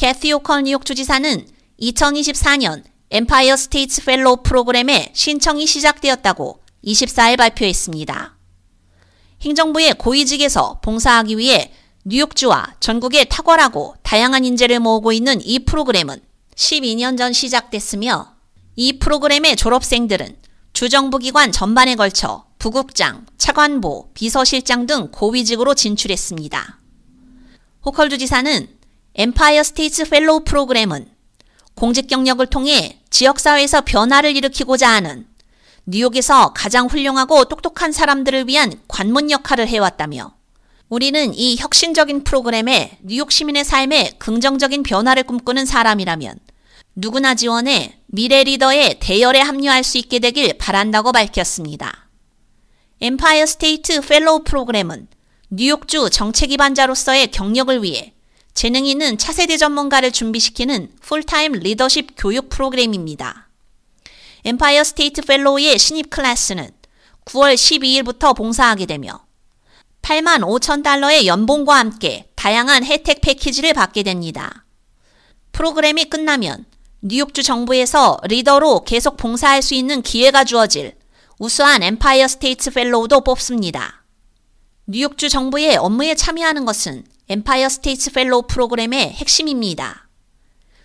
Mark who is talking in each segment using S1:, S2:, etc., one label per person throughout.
S1: 캐티 오컨 뉴욕 주지사는 2024년 Empire State Fellow 프로그램에 신청이 시작되었다고 24일 발표했습니다. 행정부의 고위직에서 봉사하기 위해 뉴욕주와 전국에 탁월하고 다양한 인재를 모으고 있는 이 프로그램은 12년 전 시작됐으며 이 프로그램의 졸업생들은 주정부 기관 전반에 걸쳐 부국장, 차관보, 비서실장 등 고위직으로 진출했습니다. 호컬 주지사는 Empire State Fellow 프로그램은 공직 경력을 통해 지역사회에서 변화를 일으키고자 하는 뉴욕에서 가장 훌륭하고 똑똑한 사람들을 위한 관문 역할을 해왔다며 우리는 이 혁신적인 프로그램에 뉴욕 시민의 삶에 긍정적인 변화를 꿈꾸는 사람이라면 누구나 지원해 미래 리더의 대열에 합류할 수 있게 되길 바란다고 밝혔습니다. Empire State Fellow 프로그램은 뉴욕주 정책 입안자로서의 경력을 위해 재능 있는 차세대 전문가를 준비시키는 풀타임 리더십 교육 프로그램입니다. Empire State Fellow의 신입 클래스는 9월 12일부터 봉사하게 되며 8만 5천 달러의 연봉과 함께 다양한 혜택 패키지를 받게 됩니다. 프로그램이 끝나면 뉴욕주 정부에서 리더로 계속 봉사할 수 있는 기회가 주어질 우수한 Empire State Fellow도 뽑습니다. 뉴욕주 정부의 업무에 참여하는 것은 Empire State Fellow 프로그램의 핵심입니다.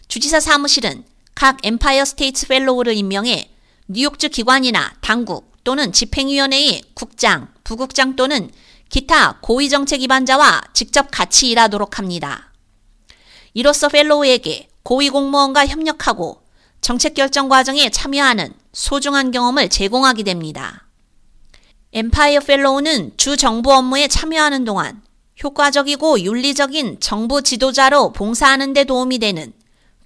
S1: 주지사 사무실은 각 Empire State Fellow를 임명해 뉴욕주 기관이나 당국 또는 집행위원회의 국장, 부국장 또는 기타 고위 정책 입안자와 직접 같이 일하도록 합니다. 이로써 Fellow에게 고위 공무원과 협력하고 정책 결정 과정에 참여하는 소중한 경험을 제공하게 됩니다. Empire Fellow는 주 정부 업무에 참여하는 동안 효과적이고 윤리적인 정부 지도자로 봉사하는 데 도움이 되는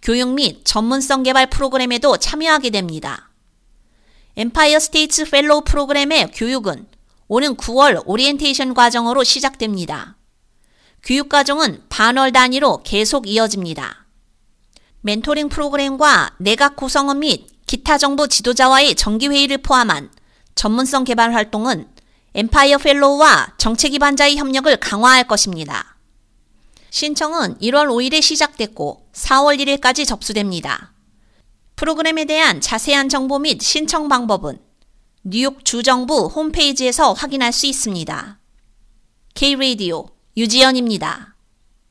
S1: 교육 및 전문성 개발 프로그램에도 참여하게 됩니다. Empire State Fellow 프로그램의 교육은 오는 9월 오리엔테이션 과정으로 시작됩니다. 교육 과정은 반월 단위로 계속 이어집니다. 멘토링 프로그램과 내각 구성원 및 기타 정부 지도자와의 정기회의를 포함한 전문성 개발 활동은 엠파이어 펠로우와 정책 기반자의 협력을 강화할 것입니다. 신청은 1월 5일에 시작됐고 4월 1일까지 접수됩니다. 프로그램에 대한 자세한 정보 및 신청 방법은 뉴욕 주정부 홈페이지에서 확인할 수 있습니다. K-Radio 유지연입니다.